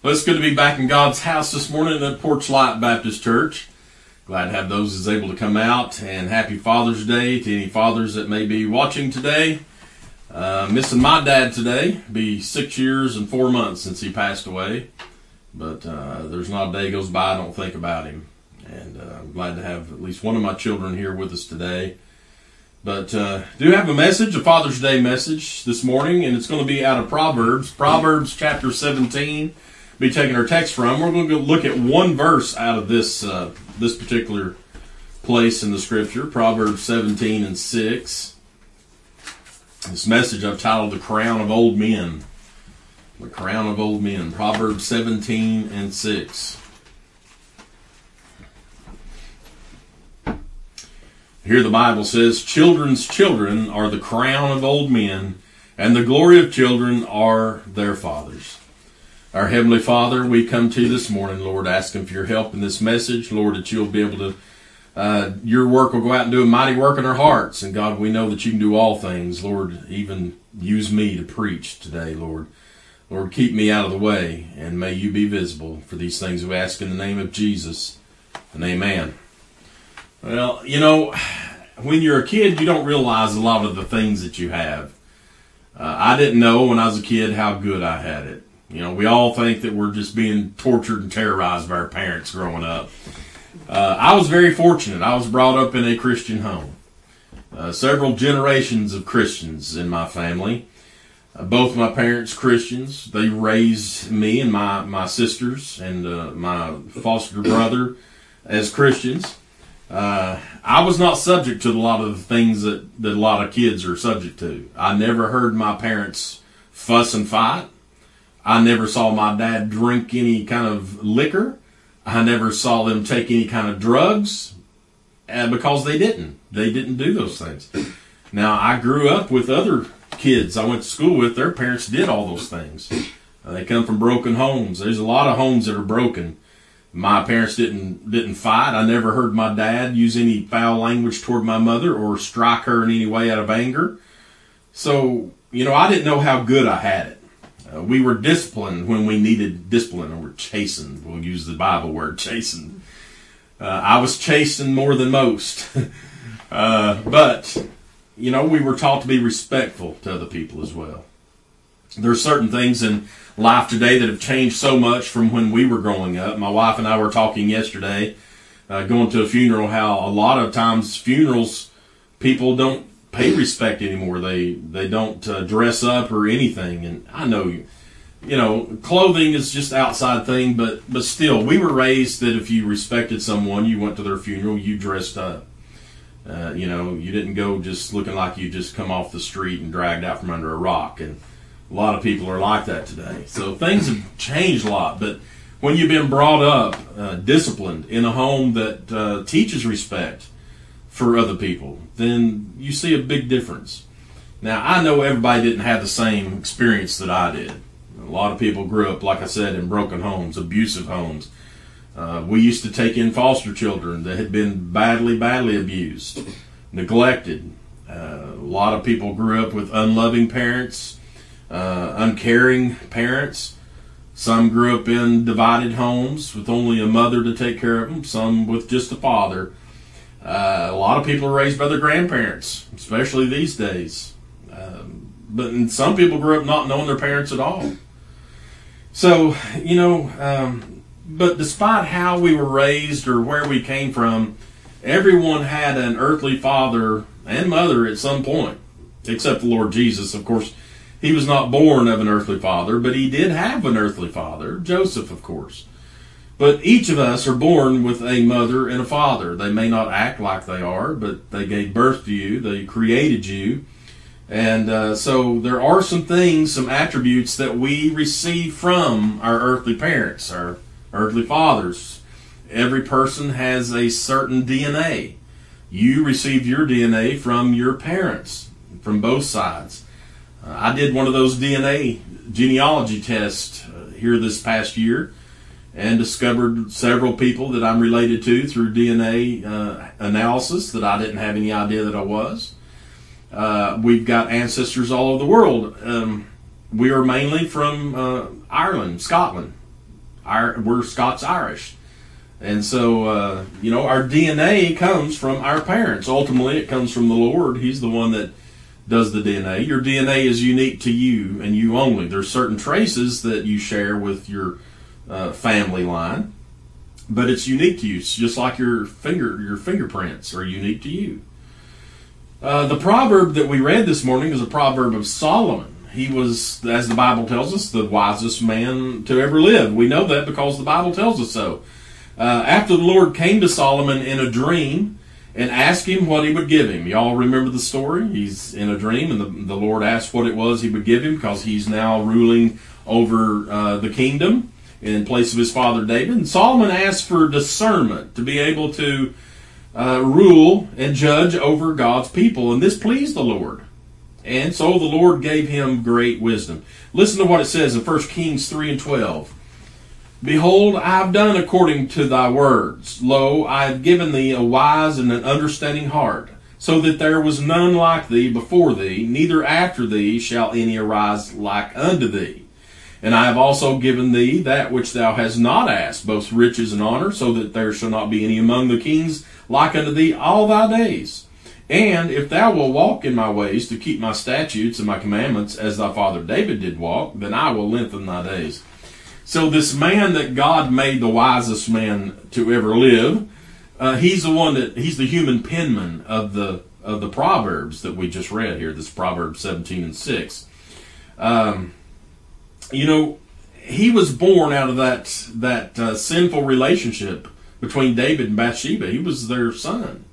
Well, it's good to be back in God's house this morning at Porch Light Baptist Church. Glad to have those that's able to come out, and happy Father's Day to any fathers that may be watching today. Uh, missing my dad today. Be six years and four months since he passed away, but uh, there's not a day goes by I don't think about him. And uh, I'm glad to have at least one of my children here with us today. But uh, do have a message, a Father's Day message this morning, and it's going to be out of Proverbs, Proverbs chapter 17. Be taking our text from. We're going to look at one verse out of this uh, this particular place in the Scripture, Proverbs 17 and 6. This message I've titled "The Crown of Old Men." The Crown of Old Men, Proverbs 17 and 6. Here the Bible says, Children's children are the crown of old men, and the glory of children are their fathers. Our Heavenly Father, we come to you this morning, Lord, asking for your help in this message, Lord, that you'll be able to, uh, your work will go out and do a mighty work in our hearts. And God, we know that you can do all things. Lord, even use me to preach today, Lord. Lord, keep me out of the way, and may you be visible for these things we ask in the name of Jesus. And amen. Well, you know, when you're a kid, you don't realize a lot of the things that you have. Uh, I didn't know when I was a kid how good I had it. You know, we all think that we're just being tortured and terrorized by our parents growing up. Uh, I was very fortunate. I was brought up in a Christian home. Uh, several generations of Christians in my family. Uh, both my parents Christians. They raised me and my, my sisters and uh, my foster brother as Christians. Uh, I was not subject to a lot of the things that, that a lot of kids are subject to. I never heard my parents fuss and fight. I never saw my dad drink any kind of liquor. I never saw them take any kind of drugs uh, because they didn't. They didn't do those things. Now, I grew up with other kids I went to school with. Their parents did all those things. Uh, they come from broken homes. There's a lot of homes that are broken my parents didn't didn't fight. I never heard my dad use any foul language toward my mother or strike her in any way out of anger. So, you know, I didn't know how good I had it. Uh, we were disciplined when we needed discipline, or chastened. We'll use the Bible word chastened. Uh, I was chastened more than most. uh, but, you know, we were taught to be respectful to other people as well. There are certain things in life today that have changed so much from when we were growing up. My wife and I were talking yesterday, uh, going to a funeral, how a lot of times funerals, people don't pay respect anymore. They they don't uh, dress up or anything. And I know, you know, clothing is just outside thing, but but still, we were raised that if you respected someone, you went to their funeral, you dressed up. Uh, you know, you didn't go just looking like you just come off the street and dragged out from under a rock. And a lot of people are like that today. So things have changed a lot. But when you've been brought up, uh, disciplined in a home that uh, teaches respect for other people, then you see a big difference. Now, I know everybody didn't have the same experience that I did. A lot of people grew up, like I said, in broken homes, abusive homes. Uh, we used to take in foster children that had been badly, badly abused, neglected. Uh, a lot of people grew up with unloving parents, uh, uncaring parents. Some grew up in divided homes with only a mother to take care of them, some with just a father. Uh, a lot of people are raised by their grandparents, especially these days. Um, but some people grew up not knowing their parents at all. So, you know, um, but despite how we were raised or where we came from, everyone had an earthly father and mother at some point, except the Lord Jesus. Of course, he was not born of an earthly father, but he did have an earthly father, Joseph, of course. But each of us are born with a mother and a father. They may not act like they are, but they gave birth to you, they created you. And uh, so there are some things, some attributes that we receive from our earthly parents, our earthly fathers. Every person has a certain DNA. You receive your DNA from your parents, from both sides. Uh, I did one of those DNA genealogy tests uh, here this past year and discovered several people that I'm related to through DNA uh, analysis that I didn't have any idea that I was. Uh, we've got ancestors all over the world. Um, we are mainly from uh, Ireland, Scotland. our, we're Scots Irish. And so, uh, you know, our DNA comes from our parents. Ultimately, it comes from the Lord. He's the one that does the DNA. Your DNA is unique to you and you only. There's certain traces that you share with your uh, family line, but it's unique to you. It's just like your finger, your fingerprints are unique to you. Uh, the proverb that we read this morning is a proverb of Solomon. He was, as the Bible tells us, the wisest man to ever live. We know that because the Bible tells us so. Uh, after the Lord came to Solomon in a dream and asked him what he would give him. Y'all remember the story? He's in a dream, and the, the Lord asked what it was he would give him because he's now ruling over uh, the kingdom in place of his father David. And Solomon asked for discernment to be able to uh, rule and judge over God's people, and this pleased the Lord. And so the Lord gave him great wisdom. Listen to what it says in 1 Kings 3 and 12. Behold, I have done according to thy words. Lo, I have given thee a wise and an understanding heart, so that there was none like thee before thee, neither after thee shall any arise like unto thee. And I have also given thee that which thou hast not asked, both riches and honor, so that there shall not be any among the kings like unto thee all thy days. And if thou wilt walk in my ways to keep my statutes and my commandments, as thy father David did walk, then I will lengthen thy days. So this man that God made the wisest man to ever live, uh, he's the one that he's the human penman of the of the proverbs that we just read here. This Proverbs seventeen and six. Um, you know, he was born out of that that uh, sinful relationship between David and Bathsheba. He was their son,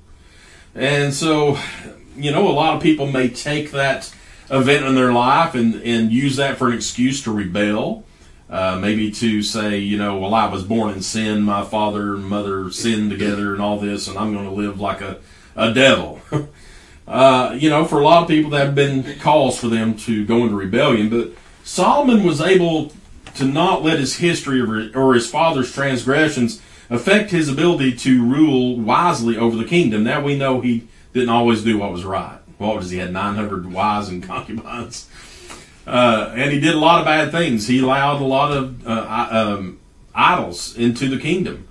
and so you know a lot of people may take that event in their life and and use that for an excuse to rebel uh, maybe to say, you know, well, I was born in sin, my father and mother sinned together and all this, and I'm going to live like a, a devil. uh, you know, for a lot of people, that have been calls for them to go into rebellion, but Solomon was able to not let his history or his father's transgressions affect his ability to rule wisely over the kingdom. Now we know he didn't always do what was right. What was he had 900 wives and concubines? Uh, and he did a lot of bad things. He allowed a lot of uh, um, idols into the kingdom.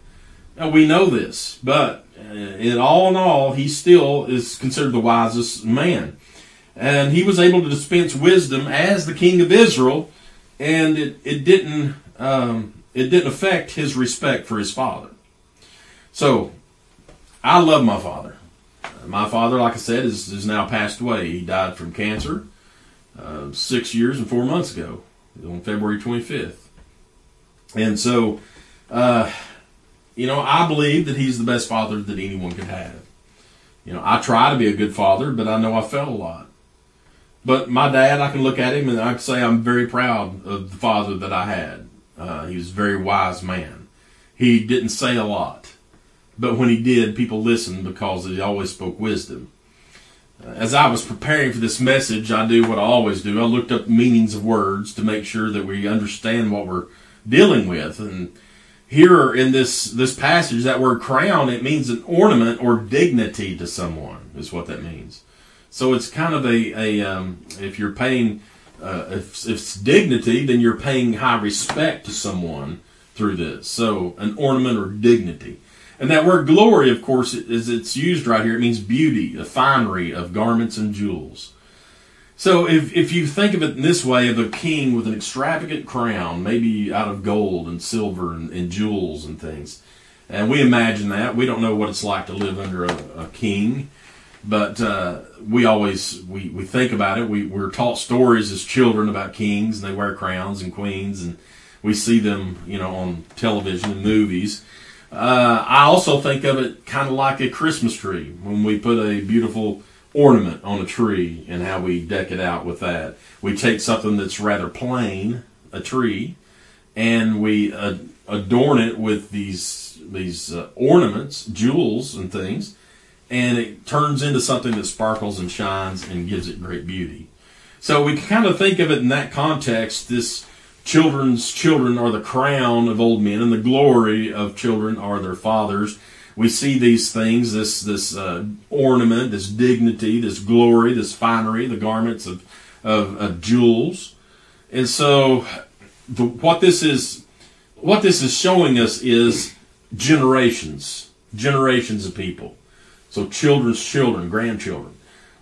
Now, we know this, but uh, in all in all, he still is considered the wisest man. And he was able to dispense wisdom as the king of Israel, and it, it didn't um, it didn't affect his respect for his father. So, I love my father. My father, like I said, is, is now passed away. He died from cancer uh, six years and four months ago on February 25th. And so, uh, you know, I believe that he's the best father that anyone could have. You know, I try to be a good father, but I know I fail a lot. But my dad, I can look at him and I can say I'm very proud of the father that I had. Uh, he was a very wise man. He didn't say a lot, but when he did, people listened because he always spoke wisdom as I was preparing for this message, I do what I always do. I looked up meanings of words to make sure that we understand what we're dealing with. And here in this this passage, that word crown, it means an ornament or dignity to someone, is what that means. So it's kind of a, a um, if you're paying, uh, if, if it's dignity, then you're paying high respect to someone through this. So an ornament or dignity. And that word glory, of course, is it's used right here, it means beauty, the finery of garments and jewels. So if, if you think of it in this way of a king with an extravagant crown, maybe out of gold and silver and, and jewels and things, and we imagine that. We don't know what it's like to live under a, a king, but uh, we always we, we think about it. We, we're taught stories as children about kings, and they wear crowns and queens, and we see them, you know, on television and movies. Uh, I also think of it kind of like a Christmas tree when we put a beautiful ornament on a tree and how we deck it out with that. We take something that's rather plain, a tree, and we uh, adorn it with these these uh, ornaments, jewels, and things, and it turns into something that sparkles and shines and gives it great beauty. So we can kind of think of it in that context. This children's children are the crown of old men, and the glory of children are their fathers. We see these things, this this uh, ornament, this dignity, this glory, this finery, the garments of of, of jewels, and so the, what this is what this is showing us is generations, generations of people. So children's children, grandchildren,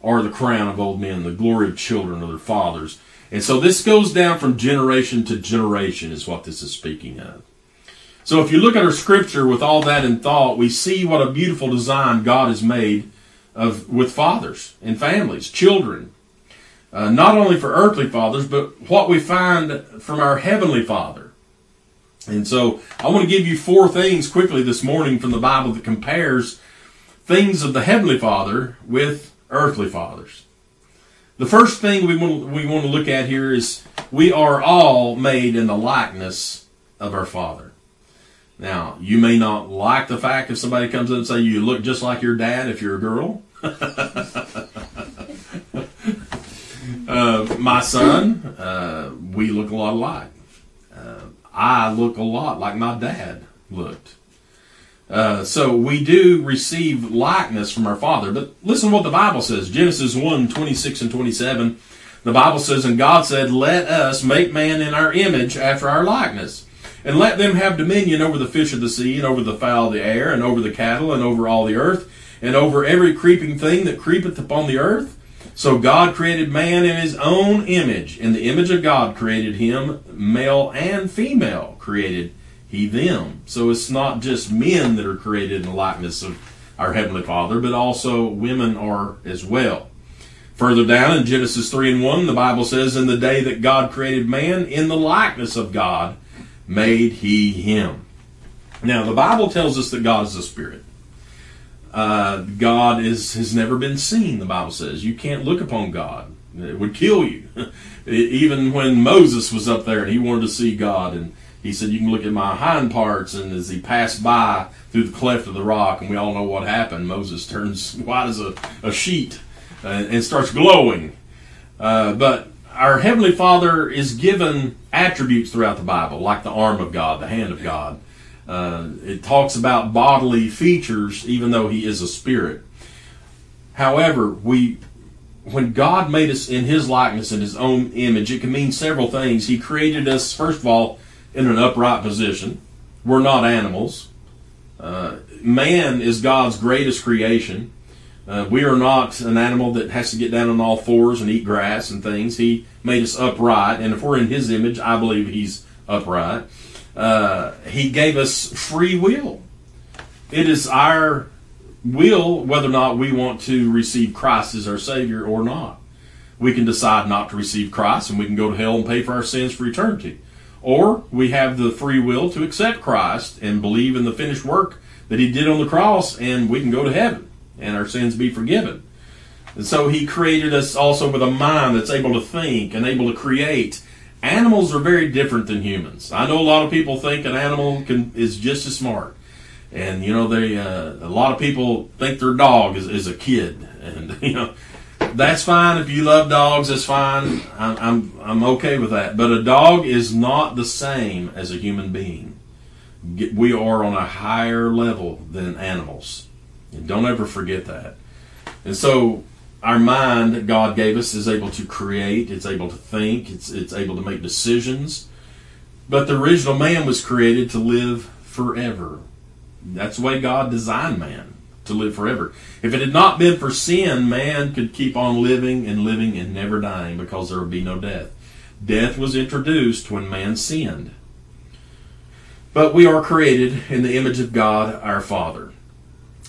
are the crown of old men, the glory of children of their fathers. And so this goes down from generation to generation, is what this is speaking of. So if you look at our scripture with all that in thought, we see what a beautiful design God has made of with fathers and families, children. Uh, not only for earthly fathers, but what we find from our heavenly Father. And so I want to give you four things quickly this morning from the Bible that compares things of the heavenly Father with earthly fathers. The first thing we want, we want to look at here is we are all made in the likeness of our Father. Now, you may not like the fact if somebody comes in and say you look just like your dad if you're a girl. uh, my son, uh, we look a lot alike. Uh, I look a lot like my dad looked. Uh, so we do receive likeness from our Father. But listen to what the Bible says. Genesis 1, 26 and 27. The Bible says, And God said, Let us make man in our image after our likeness. And let them have dominion over the fish of the sea, and over the fowl of the air, and over the cattle, and over all the earth, and over every creeping thing that creepeth upon the earth. So God created man in his own image. In the image of God created him, male and female created he them. So it's not just men that are created in the likeness of our Heavenly Father, but also women are as well. Further down in Genesis 3 and 1, the Bible says, In the day that God created man, in the likeness of God made he him. Now, the Bible tells us that God is a spirit. Uh, God is has never been seen, the Bible says. You can't look upon God. It would kill you. Even when Moses was up there and he wanted to see God, and he said, You can look at my hind parts. And as he passed by through the cleft of the rock, and we all know what happened, Moses turns white as a, a sheet and, and starts glowing. Uh, but our Heavenly Father is given attributes throughout the Bible, like the arm of God, the hand of God. Uh, it talks about bodily features, even though He is a spirit. However, we when God made us in His likeness and His own image, it can mean several things. He created us, first of all, in an upright position. We're not animals. Uh, man is God's greatest creation. Uh, we are not an animal that has to get down on all fours and eat grass and things. He made us upright, and if we're in His image, I believe He's upright. Uh, he gave us free will. It is our will whether or not we want to receive Christ as our Savior or not. We can decide not to receive Christ, and we can go to hell and pay for our sins for eternity. Or we have the free will to accept Christ and believe in the finished work that He did on the cross, and we can go to heaven and our sins be forgiven. And so He created us also with a mind that's able to think and able to create. Animals are very different than humans. I know a lot of people think an animal can, is just as smart. And you know, they uh, a lot of people think their dog is, is a kid, and you know, that's fine. If you love dogs, that's fine. I'm, I'm, I'm okay with that. But a dog is not the same as a human being. We are on a higher level than animals. And don't ever forget that. And so our mind that God gave us is able to create, it's able to think, it's, it's able to make decisions. But the original man was created to live forever. That's the way God designed man to live forever. If it had not been for sin, man could keep on living and living and never dying because there would be no death. Death was introduced when man sinned. But we are created in the image of God our Father.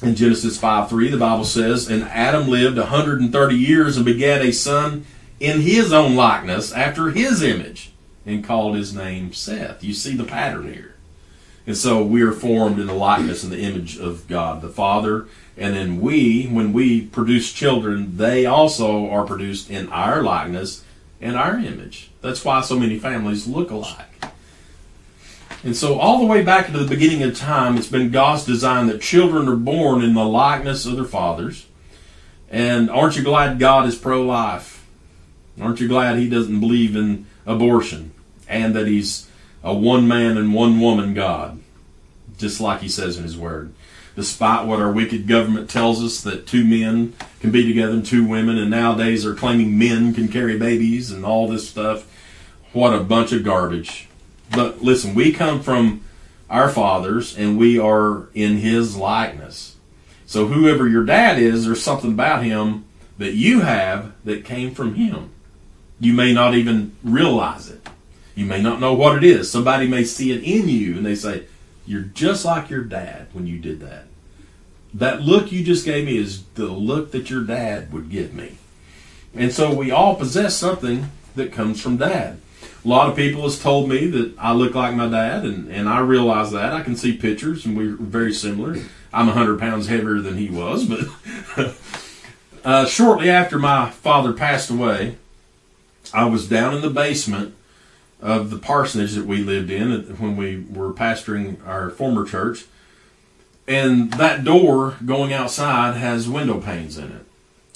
In Genesis 5 3, the Bible says, And Adam lived 130 years and begat a son in his own likeness after his image and called his name Seth. You see the pattern here. And so we are formed in the likeness and the image of God the Father. And then we, when we produce children, they also are produced in our likeness and our image. That's why so many families look alike. And so, all the way back to the beginning of time, it's been God's design that children are born in the likeness of their fathers. And aren't you glad God is pro life? Aren't you glad He doesn't believe in abortion and that He's a one man and one woman God, just like he says in his word. Despite what our wicked government tells us that two men can be together and two women, and nowadays they're claiming men can carry babies and all this stuff. What a bunch of garbage. But listen, we come from our fathers and we are in his likeness. So whoever your dad is, there's something about him that you have that came from him. You may not even realize it. You may not know what it is. Somebody may see it in you and they say, You're just like your dad when you did that. That look you just gave me is the look that your dad would give me. And so we all possess something that comes from dad. A lot of people has told me that I look like my dad, and, and I realize that. I can see pictures, and we're very similar. I'm 100 pounds heavier than he was, but uh, shortly after my father passed away, I was down in the basement of the parsonage that we lived in when we were pastoring our former church. And that door going outside has window panes in it.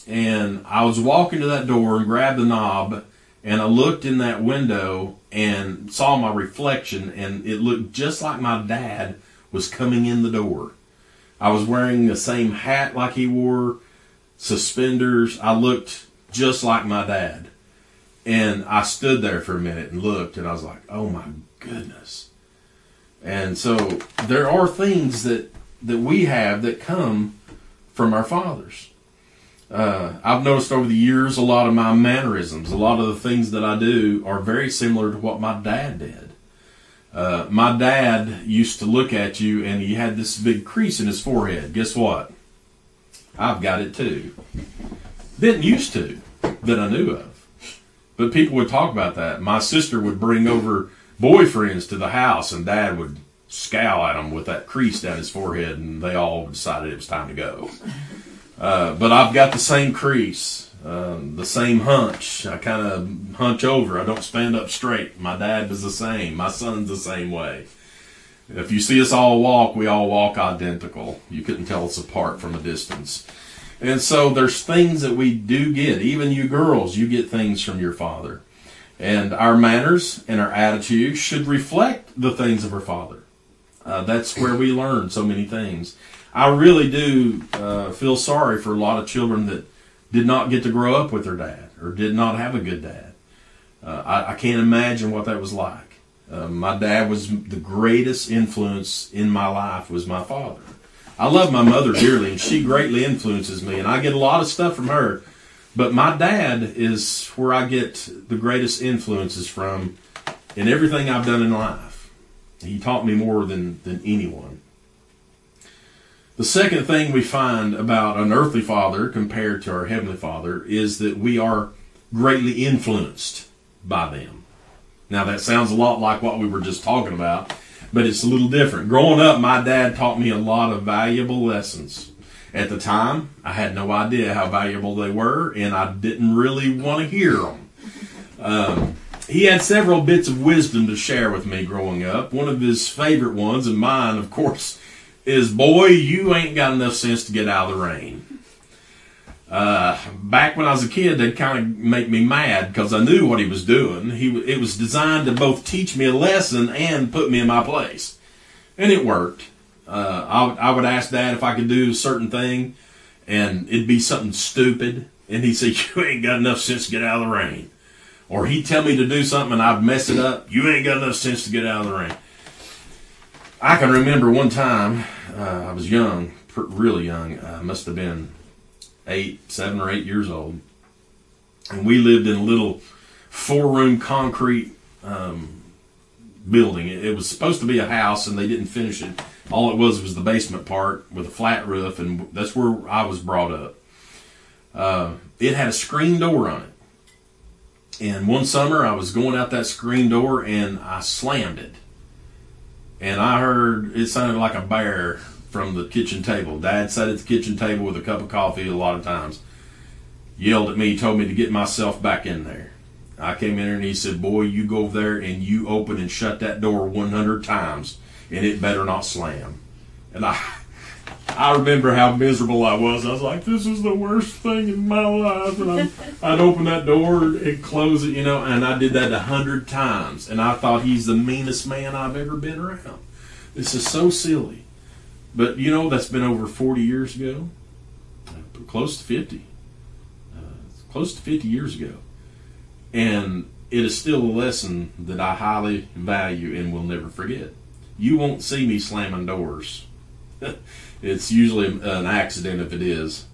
And I was walking to that door and grabbed the knob and I looked in that window and saw my reflection and it looked just like my dad was coming in the door. I was wearing the same hat like he wore, suspenders. I looked just like my dad. And I stood there for a minute and looked, and I was like, oh my goodness. And so there are things that, that we have that come from our fathers. Uh, I've noticed over the years a lot of my mannerisms, a lot of the things that I do are very similar to what my dad did. Uh, my dad used to look at you and he had this big crease in his forehead. Guess what? I've got it too. Didn't used to, that I knew of. But people would talk about that. My sister would bring over boyfriends to the house, and dad would scowl at them with that crease down his forehead, and they all decided it was time to go. Uh, but I've got the same crease, um, the same hunch. I kind of hunch over. I don't stand up straight. My dad is the same. My son's the same way. If you see us all walk, we all walk identical. You couldn't tell us apart from a distance. And so there's things that we do get. Even you girls, you get things from your father. And our manners and our attitude should reflect the things of our father. Uh, that's where we learn so many things. I really do uh, feel sorry for a lot of children that did not get to grow up with their dad or did not have a good dad. Uh, I, I, can't imagine what that was like. Uh, my dad was the greatest influence in my life was my father. I love my mother dearly, and she greatly influences me, and I get a lot of stuff from her. But my dad is where I get the greatest influences from in everything I've done in life. He taught me more than, than anyone. The second thing we find about an earthly father compared to our heavenly father is that we are greatly influenced by them. Now, that sounds a lot like what we were just talking about, but it's a little different. Growing up, my dad taught me a lot of valuable lessons. At the time, I had no idea how valuable they were, and I didn't really want to hear them. Um, he had several bits of wisdom to share with me growing up. One of his favorite ones, and mine, of course, is boy, you ain't got enough sense to get out of the rain. Uh, back when I was a kid, that kind of make me mad because I knew what he was doing. He it was designed to both teach me a lesson and put me in my place, and it worked. Uh, I, I would ask Dad if I could do a certain thing, and it'd be something stupid, and he'd say, "You ain't got enough sense to get out of the rain," or he'd tell me to do something and I'd mess it up. You ain't got enough sense to get out of the rain. I can remember one time uh, I was young, really young. I must have been eight, seven or eight years old, and we lived in a little four-room concrete um, building. It, it, was supposed to be a house, and they didn't finish it. All it was was the basement part with a flat roof, and that's where I was brought up. Uh, it had a screen door on it. And one summer, I was going out that screen door, and I slammed it and I heard it sounded like a bear from the kitchen table. Dad sat at the kitchen table with a cup of coffee a lot of times. Yelled at me, told me to get myself back in there. I came in there and he said, Boy, you go over there and you open and shut that door 100 times and it better not slam. And I, I remember how miserable I was. I was like, this is the worst thing in my life. And I'm, I'd open that door and close it, you know, and I did that a hundred times. And I thought he's the meanest man I've ever been around. This is so silly. But, you know, that's been over 40 years ago, close to 50. Uh, close to 50 years ago. And it is still a lesson that I highly value and will never forget. You won't see me slamming doors. it's usually an accident if it is.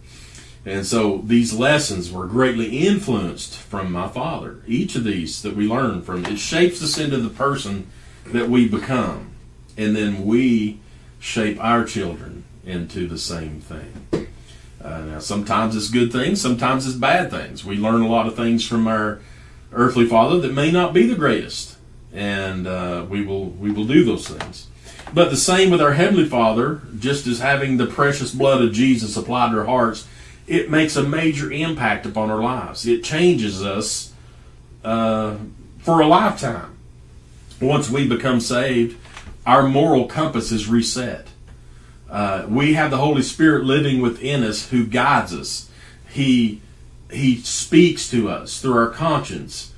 And so these lessons were greatly influenced from my father. Each of these that we learn from, it shapes us into the person that we become. And then we shape our children into the same thing. Uh, now, sometimes it's good things, sometimes it's bad things. We learn a lot of things from our earthly father that may not be the greatest, and uh, we will we will do those things. But the same with our heavenly Father, just as having the precious blood of Jesus applied to our hearts, it makes a major impact upon our lives. It changes us uh, for a lifetime. Once we become saved, our moral compass is reset. Uh, we have the Holy Spirit living within us who guides us. He he speaks to us through our conscience.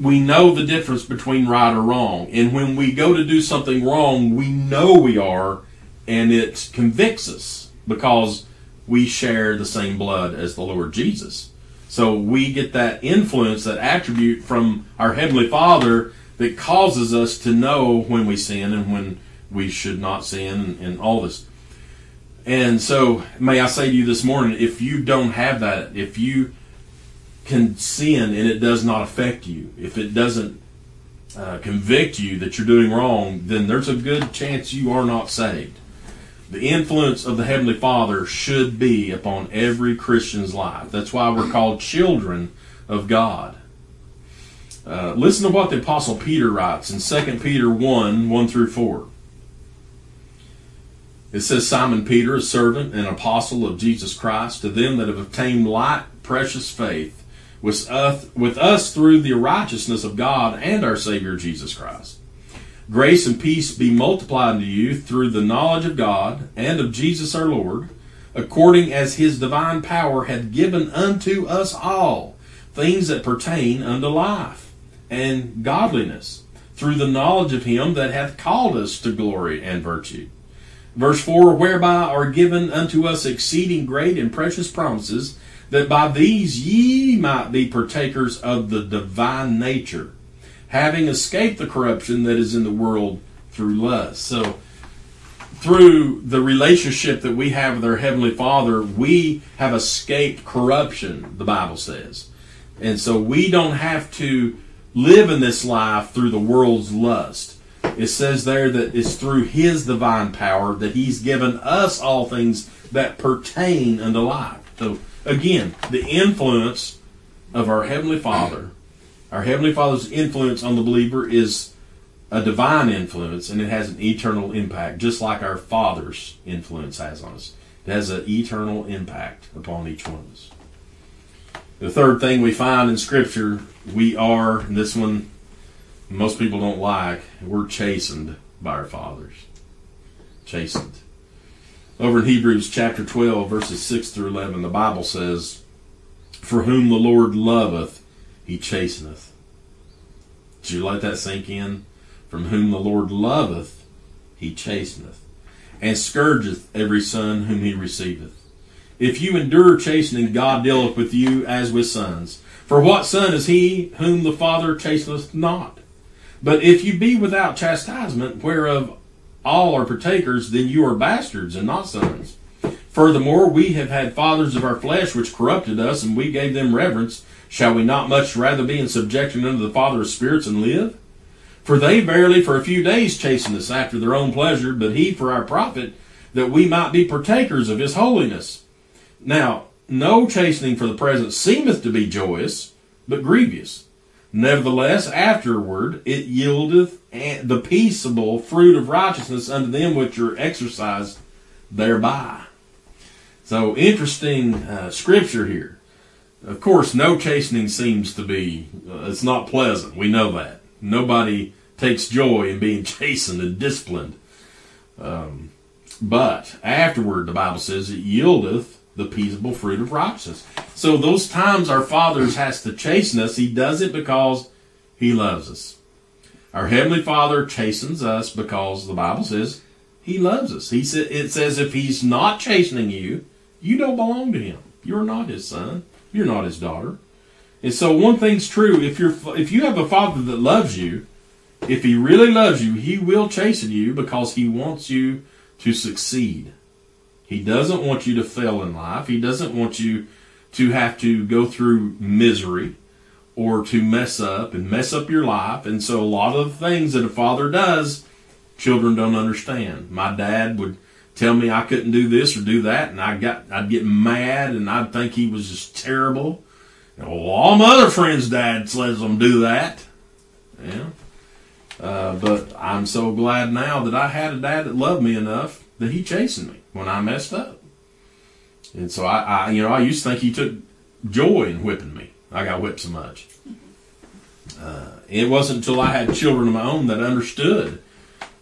We know the difference between right or wrong. And when we go to do something wrong, we know we are, and it convicts us because we share the same blood as the Lord Jesus. So we get that influence, that attribute from our Heavenly Father that causes us to know when we sin and when we should not sin and, all this. And so, may I say to you this morning, if you don't have that, if you can sin and it does not affect you, if it doesn't uh, convict you that you're doing wrong, then there's a good chance you are not saved. The influence of the Heavenly Father should be upon every Christian's life. That's why we're called children of God. Uh, listen to what the Apostle Peter writes in 2 Peter 1 1 through 4. It says, Simon Peter, a servant and apostle of Jesus Christ, to them that have obtained light, precious faith, with us, with us through the righteousness of God and our Savior Jesus Christ. Grace and peace be multiplied to you through the knowledge of God and of Jesus our Lord, according as his divine power hath given unto us all things that pertain unto life and godliness, through the knowledge of him that hath called us to glory and virtue Verse 4 Whereby are given unto us exceeding great and precious promises, that by these ye might be partakers of the divine nature, having escaped the corruption that is in the world through lust. So, through the relationship that we have with our Heavenly Father, we have escaped corruption, the Bible says. And so we don't have to live in this life through the world's lust it says there that it's through his divine power that he's given us all things that pertain unto life. So again, the influence of our Heavenly Father, our Heavenly Father's influence on the believer is a divine influence and it has an eternal impact, just like our Father's influence has on us. It has an eternal impact upon each one of us. The third thing we find in Scripture, we are, and this one most people don't like, we're chastened by our fathers. Chastened. Over in Hebrews chapter 12, verses 6 through 11, the Bible says, For whom the Lord loveth, he chasteneth. Did you let that sink in? From whom the Lord loveth, he chasteneth, and scourgeth every son whom he receiveth. If you endure chastening, God dealeth with you as with sons. For what son is he whom the Father chasteneth not? But if you be without chastisement, whereof all are partakers, then you are bastards and not sons. Furthermore, we have had fathers of our flesh which corrupted us, and we gave them reverence. Shall we not much rather be in subjection unto the Father of spirits and live? For they verily for a few days chasten us after their own pleasure, but he for our profit, that we might be partakers of his holiness. Now, no chastening for the present seemeth to be joyous, but grievous. Nevertheless, afterward it yieldeth the peaceable fruit of righteousness unto them which are exercised thereby. So, interesting uh, scripture here. Of course, no chastening seems to be, uh, it's not pleasant. We know that. Nobody takes joy in being chastened and disciplined. Um, but afterward, the Bible says, it yieldeth the peaceable fruit of righteousness. So those times our fathers has to chasten us, he does it because he loves us. Our heavenly Father chastens us because the Bible says he loves us. He said it says if he's not chastening you, you don't belong to him. You're not his son. You're not his daughter. And so one thing's true: if you're if you have a father that loves you, if he really loves you, he will chasten you because he wants you to succeed. He doesn't want you to fail in life. He doesn't want you to have to go through misery or to mess up and mess up your life. And so a lot of the things that a father does, children don't understand. My dad would tell me I couldn't do this or do that, and I got I'd get mad and I'd think he was just terrible. And, well, all my other friends' dads lets them do that. Yeah. Uh, but I'm so glad now that I had a dad that loved me enough that he chastened me when I messed up. And so I, I, you know, I used to think he took joy in whipping me. I got whipped so much. Uh, it wasn't until I had children of my own that I understood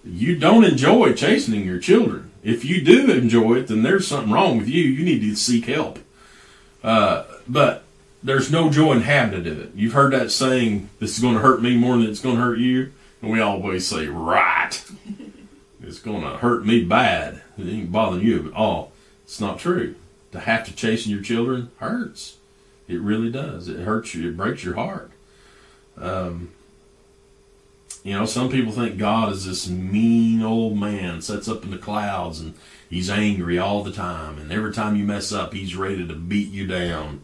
you don't enjoy chastening your children. If you do enjoy it, then there's something wrong with you. You need to seek help. Uh, but there's no joy in having to do it. You've heard that saying, "This is going to hurt me more than it's going to hurt you," and we always say, "Right." it's going to hurt me bad. It ain't bothering you at all. It's not true to have to chasten your children hurts. It really does. It hurts you. It breaks your heart. Um, you know, some people think God is this mean old man, sits up in the clouds, and he's angry all the time. And every time you mess up, he's ready to beat you down.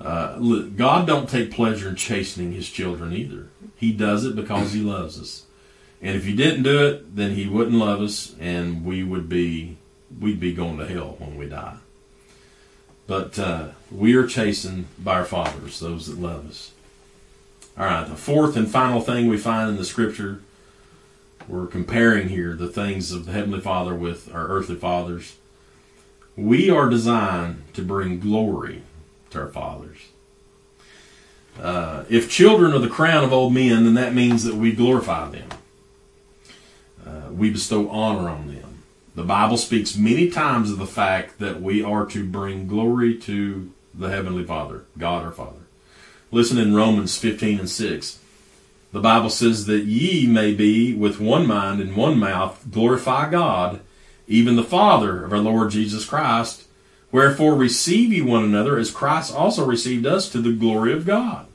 Uh, look, God don't take pleasure in chastening his children either. He does it because he loves us. And if he didn't do it, then he wouldn't love us, and we would be we'd be going to hell when we die. But uh, we are chastened by our fathers, those that love us. All right, the fourth and final thing we find in the scripture, we're comparing here the things of the Heavenly Father with our earthly fathers. We are designed to bring glory to our fathers. Uh, if children are the crown of old men, then that means that we glorify them. We bestow honor on them. The Bible speaks many times of the fact that we are to bring glory to the Heavenly Father, God our Father. Listen in Romans 15 and 6. The Bible says that ye may be with one mind and one mouth glorify God, even the Father of our Lord Jesus Christ. Wherefore receive ye one another as Christ also received us to the glory of God.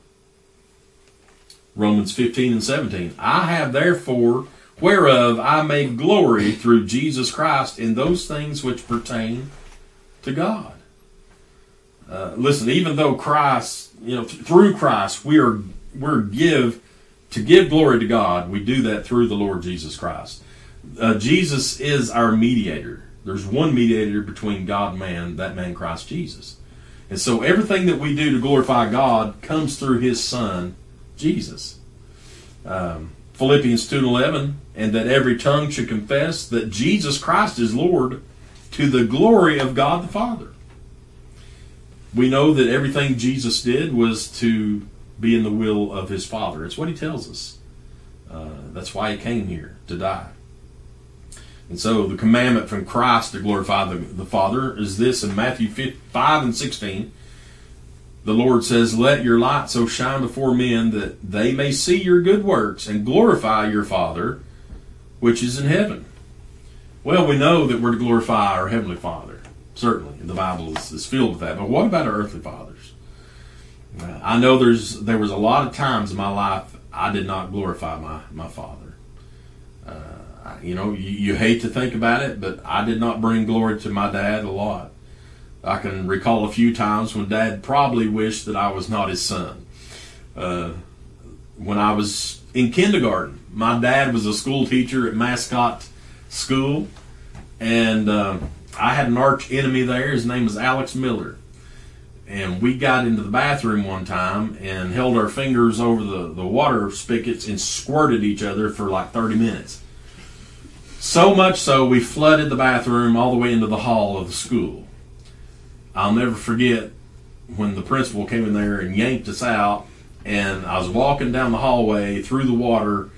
Romans 15 and 17. I have therefore whereof I may glory through Jesus Christ in those things which pertain to God. Uh, listen, even though Christ, you know, th- through Christ, we are we're give to give glory to God. We do that through the Lord Jesus Christ. Uh, Jesus is our mediator. There's one mediator between God and man, that man Christ Jesus. And so everything that we do to glorify God comes through His Son, Jesus. Um, Philippians 2:11, and that every tongue should confess that Jesus Christ is Lord to the glory of God the Father. We know that everything Jesus did was to be in the will of his Father. It's what he tells us. Uh, that's why he came here to die. And so the commandment from Christ to glorify the, the Father is this in Matthew 5 and 16. The Lord says, Let your light so shine before men that they may see your good works and glorify your Father which is in heaven. Well, we know that we're to glorify our Heavenly Father. Certainly, the Bible is, is filled with that. But what about our earthly fathers? I know there's there was a lot of times in my life I did not glorify my, my father. Uh, you know, you, you hate to think about it, but I did not bring glory to my dad a lot. I can recall a few times when dad probably wished that I was not his son. Uh, when I was in kindergarten, my dad was a school teacher at Mascot School, and uh, I had an arch enemy there. His name was Alex Miller. And we got into the bathroom one time and held our fingers over the, the water spigots and squirted each other for like 30 minutes. So much so, we flooded the bathroom all the way into the hall of the school. I'll never forget when the principal came in there and yanked us out, and I was walking down the hallway through the water.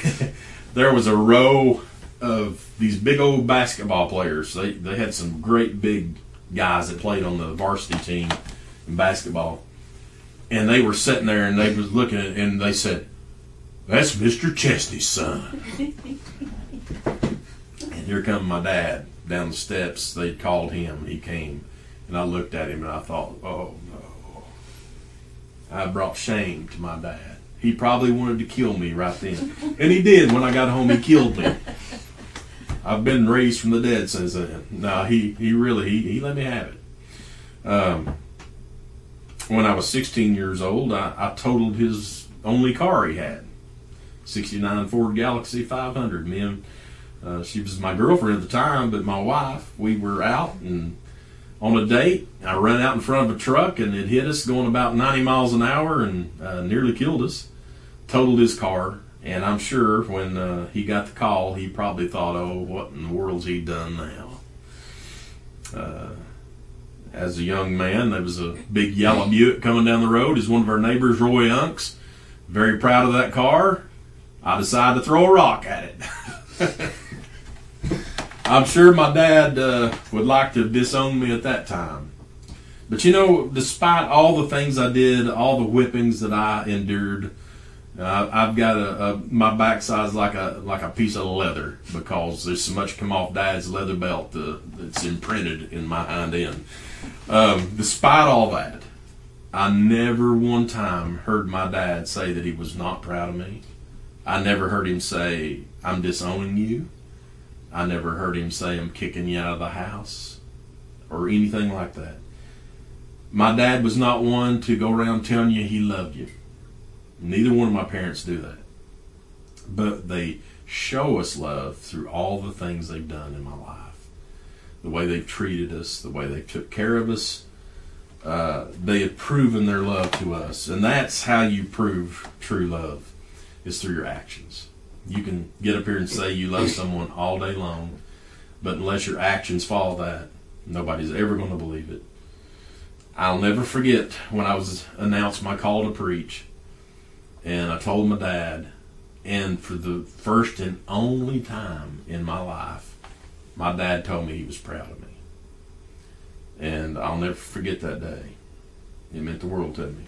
there was a row of these big old basketball players. They they had some great big guys that played on the varsity team in basketball, and they were sitting there and they was looking at, and they said, "That's Mister Chesney's son." and here come my dad down the steps. They called him. He came, and I looked at him and I thought, "Oh no." I brought shame to my dad. He probably wanted to kill me right then. And he did. When I got home, he killed me. I've been raised from the dead since then. No, he, he really, he, he let me have it. Um, when I was 16 years old, I, I totaled his only car he had. 69 Ford Galaxie 500. Me and, uh, she was my girlfriend at the time, but my wife, we were out and on a date. I ran out in front of a truck and it hit us going about 90 miles an hour and uh, nearly killed us. Totaled his car. And I'm sure when uh, he got the call, he probably thought, oh, what in the world's he done now? Uh, as a young man, there was a big yellow Buick coming down the road. Is one of our neighbors, Roy Unks. Very proud of that car. I decided to throw a rock at it. I'm sure my dad uh, would like to disown me at that time. But you know, despite all the things I did, all the whippings that I endured, uh, I've got a, a my backside's like a like a piece of leather because there's so much come off Dad's leather belt uh, that's imprinted in my hind end. Um, despite all that, I never one time heard my dad say that he was not proud of me. I never heard him say, "I'm disowning you." I never heard him say, I'm kicking you out of the house or anything like that. My dad was not one to go around telling you he loved you. Neither one of my parents do that. But they show us love through all the things they've done in my life. The way they've treated us, the way they took care of us. Uh, they have proven their love to us. And that's how you prove true love, is through your actions. You can get up here and say you love someone all day long, but unless your actions follow that, nobody's ever going to believe it. I'll never forget when I was announced my call to preach, and I told my dad, and for the first and only time in my life, my dad told me he was proud of me. And I'll never forget that day. It meant the world to me.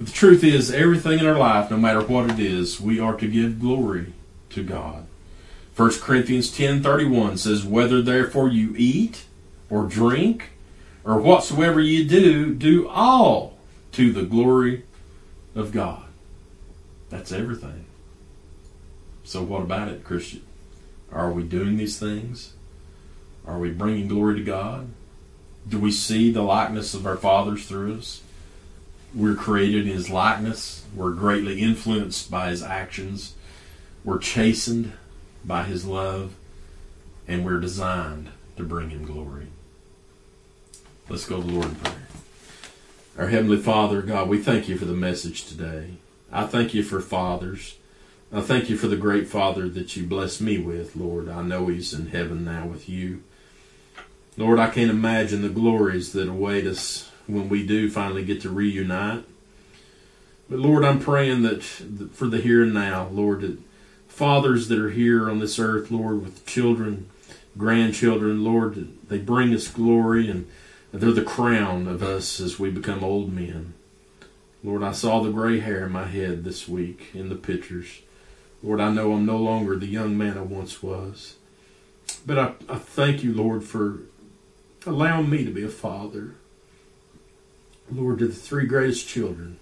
But the truth is, everything in our life, no matter what it is, we are to give glory to God. 1 Corinthians 10:31 says, "Whether therefore you eat or drink or whatsoever you do, do all to the glory of God." That's everything. So what about it, Christian? Are we doing these things? Are we bringing glory to God? Do we see the likeness of our fathers through us? We're created in His likeness. We're greatly influenced by His actions. We're chastened by His love. And we're designed to bring Him glory. Let's go to the Lord in prayer. Our Heavenly Father, God, we thank you for the message today. I thank you for fathers. I thank you for the great Father that you blessed me with, Lord. I know He's in heaven now with you. Lord, I can't imagine the glories that await us when we do finally get to reunite. But Lord, I'm praying that for the here and now, Lord, that fathers that are here on this earth, Lord, with children, grandchildren, Lord, they bring us glory and they're the crown of us as we become old men. Lord, I saw the gray hair in my head this week in the pictures. Lord, I know I'm no longer the young man I once was. But I, I thank you, Lord, for allowing me to be a father. Lord, to the three greatest children.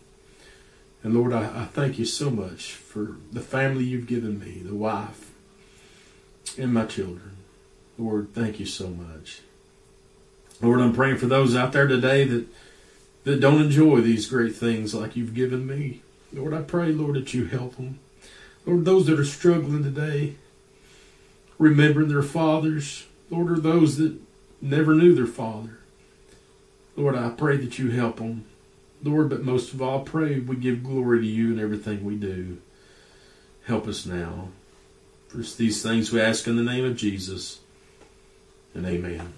And Lord, I, I thank you so much for the family you've given me, the wife, and my children. Lord, thank you so much. Lord, I'm praying for those out there today that that don't enjoy these great things like you've given me. Lord, I pray, Lord, that you help them. Lord, those that are struggling today, remembering their fathers, Lord, are those that never knew their father. Lord, I pray that you help them. Lord, but most of all, pray we give glory to you in everything we do. Help us now. For these things we ask in the name of Jesus. And amen.